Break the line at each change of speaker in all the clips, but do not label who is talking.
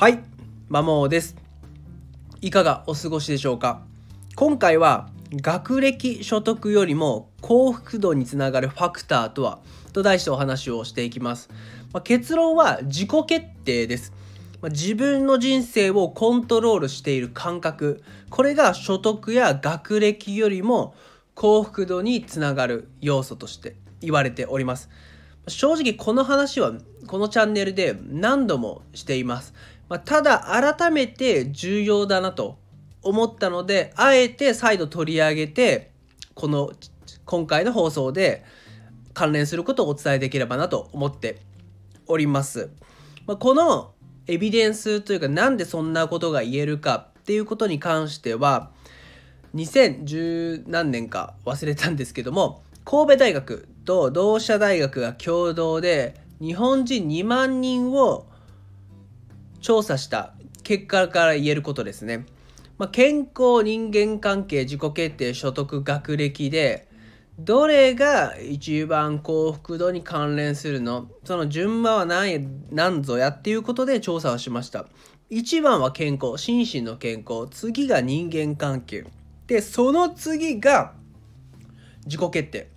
はい、マモーです。いかがお過ごしでしょうか？今回は学歴所得よりも幸福度につながるファクターとはと題してお話をしていきます。まあ、結論は自己決定です。まあ、自分の人生をコントロールしている感覚これが所得や学歴よりも幸福度につながる要素として言われております。正直この話はこのチャンネルで何度もしています。まあ、ただ改めて重要だなと思ったのであえて再度取り上げてこの今回の放送で関連することをお伝えできればなと思っております。まあ、このエビデンスというかなんでそんなことが言えるかっていうことに関しては2010何年か忘れたんですけども神戸大学と同社大学が共同で日本人2万人を調査した結果から言えることですね。まあ、健康、人間関係、自己決定、所得、学歴で、どれが一番幸福度に関連するの？その順番は何何ぞやっていうことで調査をしました。1番は健康、心身の健康。次が人間関係。で、その次が自己決定。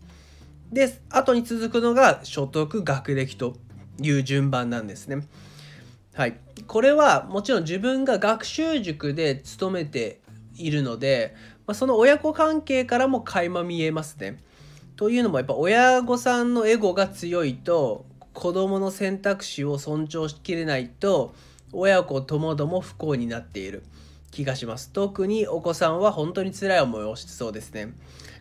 で、後に続くのが所得、学歴という順番なんですね。はい、これはもちろん自分が学習塾で勤めているので、まあ、その親子関係からも垣間見えますね。というのもやっぱ親御さんのエゴが強いと子供の選択肢を尊重しきれないと親子ともども不幸になっている気がします。特にお子さんは本当に辛い思いをしてそうですね。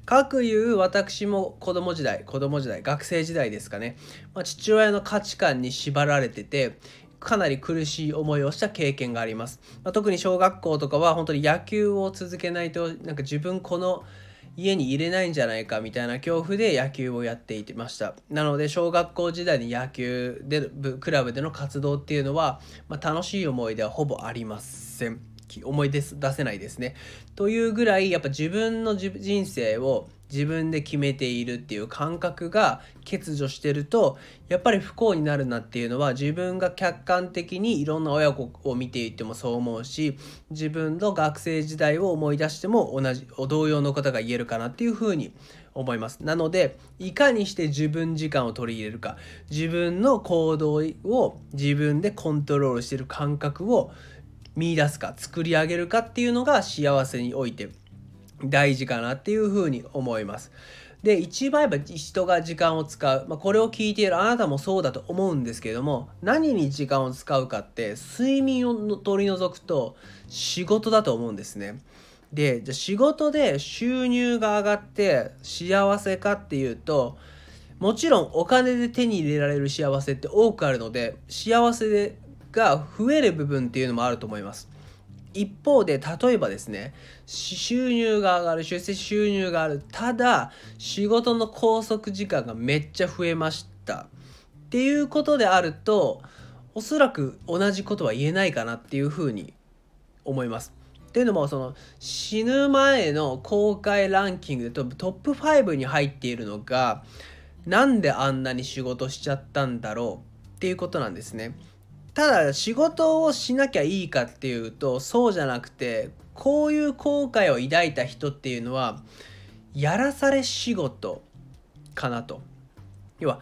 かくいう私も子供時代子供時代学生時代ですかね、まあ、父親の価値観に縛られててかなり苦しい思いをした経験があります、まあ、特に小学校とかは本当に野球を続けないとなんか自分この家に入れないんじゃないかみたいな恐怖で野球をやっていました。なので小学校時代に野球でクラブでの活動っていうのは、まあ、楽しい思い出はほぼありません。思い出出せないですね。というぐらいやっぱ自分の人生を自分で決めているっていう感覚が欠如してるとやっぱり不幸になるなっていうのは自分が客観的にいろんな親子を見ていてもそう思うし自分の学生時代を思い出しても同じ同様のことが言えるかなっていうふうに思います。なのでいかにして自分時間を取り入れるか。自分の行動を自分でコントロールしてる感覚を見出すか作り上げるかっていうのが幸せにおいて大事かなっていうふうに思います。で一番やっぱ人が時間を使う、まあ、これを聞いているあなたもそうだと思うんですけれども何に時間を使うかって睡眠を取り除くと仕事だと思うんですね。でじゃ仕事で収入が上がって幸せかっていうともちろんお金で手に入れられる幸せって多くあるので幸せが増える部分っていうのもあると思います。一方で例えばですね収入が上がる出世収入があるただ仕事の拘束時間がめっちゃ増えましたっていうことであるとおそらく同じことは言えないかなっていうふうに思います。っていうのもその死ぬ前の公開ランキングでトップ5に入っているのがなんであんなに仕事しちゃったんだろうっていうことなんですね。ただ仕事をしなきゃいいかっていうとそうじゃなくてこういう後悔を抱いた人っていうのはやらされ仕事かなと。要は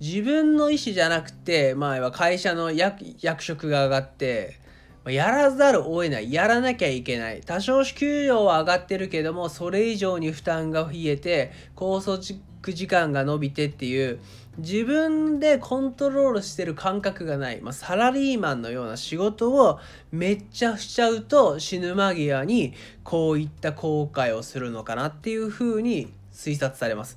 自分の意思じゃなくて、まあ、会社の役職が上がってやらざるを得ないやらなきゃいけない多少給料は上がってるけどもそれ以上に負担が増えて拘束時間が伸びてっていう自分でコントロールしてる感覚がない、まあ、サラリーマンのような仕事をめっちゃしちゃうと死ぬ間際にこういった後悔をするのかなっていうふうに推察されます。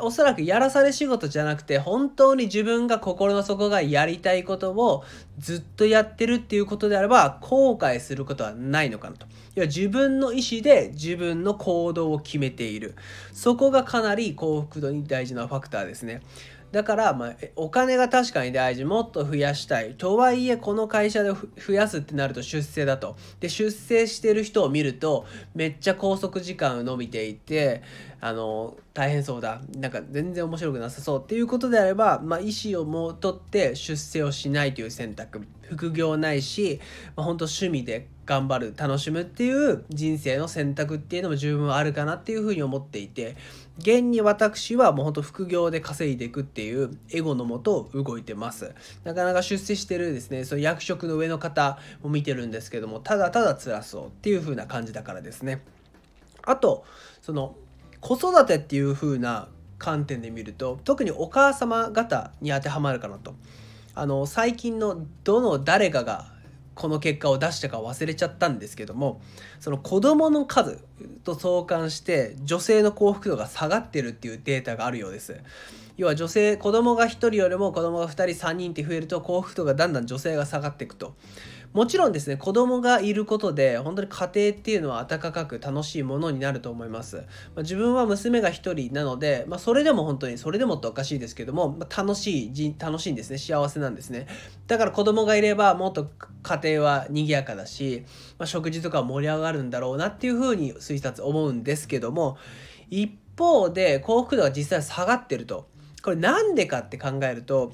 おそらくやらされ仕事じゃなくて本当に自分が心の底がやりたいことをずっとやってるっていうことであれば後悔することはないのかなと。要は自分の意思で自分の行動を決めている。そこがかなり幸福度に大事なファクターですね。だから、まあ、お金が確かに大事もっと増やしたい。とはいえこの会社で増やすってなると出世だと。で出世してる人を見るとめっちゃ拘束時間伸びていてあの大変そうだ。なんか全然面白くなさそうっていうことであれば、まあ、意思をもう取って出世をしないという選択。副業ないし、まあ、本当趣味で頑張る楽しむっていう人生の選択っていうのも十分あるかなっていうふうに思っていて現に私はもうほんと副業で稼いでいくっていうエゴのもと動いてます。なかなか出世してるですねその役職の上の方も見てるんですけどもただただ辛そうっていう風な感じだからですね。あとその子育てっていう風な観点で見ると特にお母様方に当てはまるかなと。あの最近のどの誰かがこの結果を出したか忘れちゃったんですけどもその子どもの数と相関して女性の幸福度が下がってるっていうデータがあるようです。要は女性子供が1人よりも子供が2人3人って増えると幸福度がだんだん女性が下がっていくともちろんですね子供がいることで本当に家庭っていうのは温かく楽しいものになると思います、まあ、自分は娘が1人なので、まあ、それでも本当にそれでもっておかしいですけども、まあ、楽しい楽しいんですね幸せなんですね。だから子供がいればもっと家庭は賑やかだし、ま食事とか盛り上がるんだろうなっていうふうに推察思うんですけども一方で幸福度が実際下がってると。これなんでかって考えると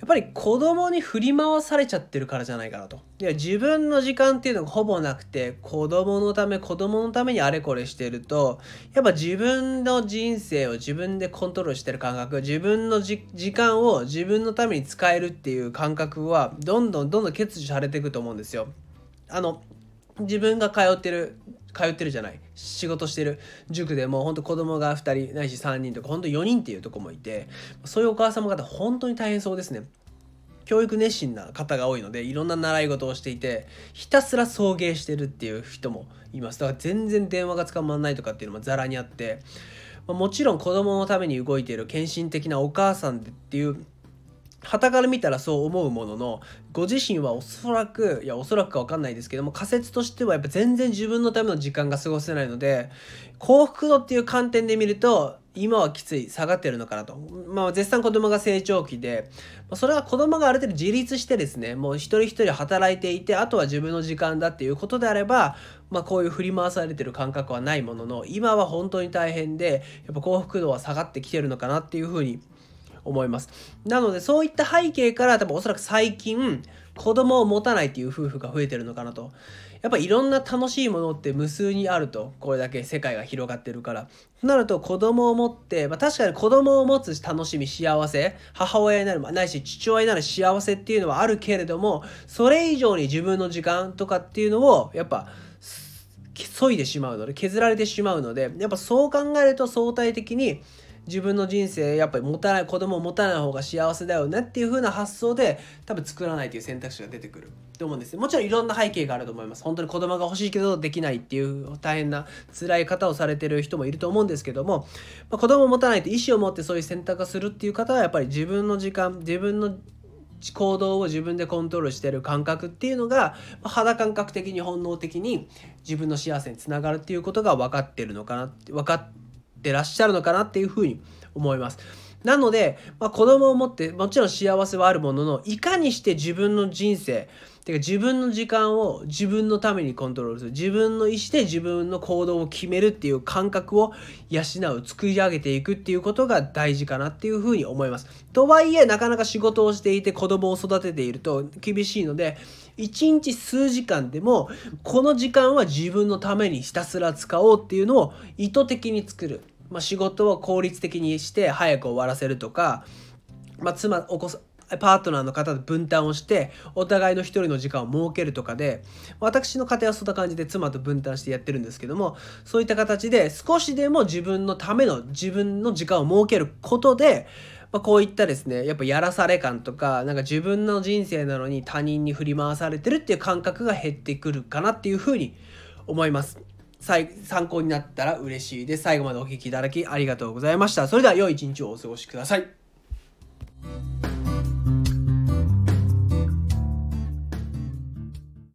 やっぱり子供に振り回されちゃってるからじゃないかなと。いや自分の時間っていうのがほぼなくて子供のため子供のためにあれこれしてるとやっぱ自分の人生を自分でコントロールしてる感覚自分の時間を自分のために使えるっていう感覚はどんどんどんどん欠如されていくと思うんですよ。あの自分が通ってる通ってるじゃない。仕事してる。塾でも本当子供が2人ないし3人とか本当4人っていうとこもいてそういうお母様方本当に大変そうですね。教育熱心な方が多いのでいろんな習い事をしていてひたすら送迎してるっていう人もいます。だから全然電話が捕まらないとかっていうのもざらにあってもちろん子供のために動いている献身的なお母さんっていう旗から見たらそう思うもののご自身はおそらくいやおそらくか分かんないですけども仮説としてはやっぱ全然自分のための時間が過ごせないので幸福度っていう観点で見ると今はきつい下がってるのかなと。まあ絶賛子供が成長期でそれは子供がある程度自立してですねもう一人一人働いていてあとは自分の時間だっていうことであればまあこういう振り回されてる感覚はないものの今は本当に大変でやっぱ幸福度は下がってきてるのかなっていうふうに思います。なのでそういった背景から多分おそらく最近子供を持たないっていう夫婦が増えてるのかなと。やっぱいろんな楽しいものって無数にあるとこれだけ世界が広がってるからとなると子供を持って、まあ、確かに子供を持つ楽しみ幸せ母親になるないし父親になる幸せっていうのはあるけれどもそれ以上に自分の時間とかっていうのをやっぱ削いでしまうので削られてしまうのでやっぱそう考えると相対的に自分の人生やっぱり持たない子供を持たない方が幸せだよねっていう風な発想で多分作らないという選択肢が出てくる。と思うんですもちろんいろんな背景があると思います。本当に子供が欲しいけどできないっていう大変な辛い方をされてる人もいると思うんですけども、まあ、子供を持たないと意思を持ってそういう選択をするっていう方はやっぱり自分の時間自分の行動を自分でコントロールしてる感覚っていうのが、肌感覚的に本能的に自分の幸せにつながるっていうことが分かってるのかな分かってらっしゃるのかなっていうふうに思います。なので、まあ、子供を持ってもちろん幸せはあるもののいかにして自分の人生てか自分の時間を自分のためにコントロールする自分の意思で自分の行動を決めるっていう感覚を養う作り上げていくっていうことが大事かなっていうふうに思います。とはいえなかなか仕事をしていて子供を育てていると厳しいので1日数時間でもこの時間は自分のためにひたすら使おうっていうのを意図的に作る。まあ、仕事を効率的にして早く終わらせるとか、まあ、妻お子パートナーの方と分担をしてお互いの一人の時間を設けるとかで私の家庭はそんな感じで妻と分担してやってるんですけどもそういった形で少しでも自分のための自分の時間を設けることでまあ、こういったですねやっぱやらされ感とかなんか自分の人生なのに他人に振り回されてるっていう感覚が減ってくるかなっていうふうに思います。参考になったら嬉しいです。最後までお聴きいただきありがとうございました。それでは良い一日をお過ごしください。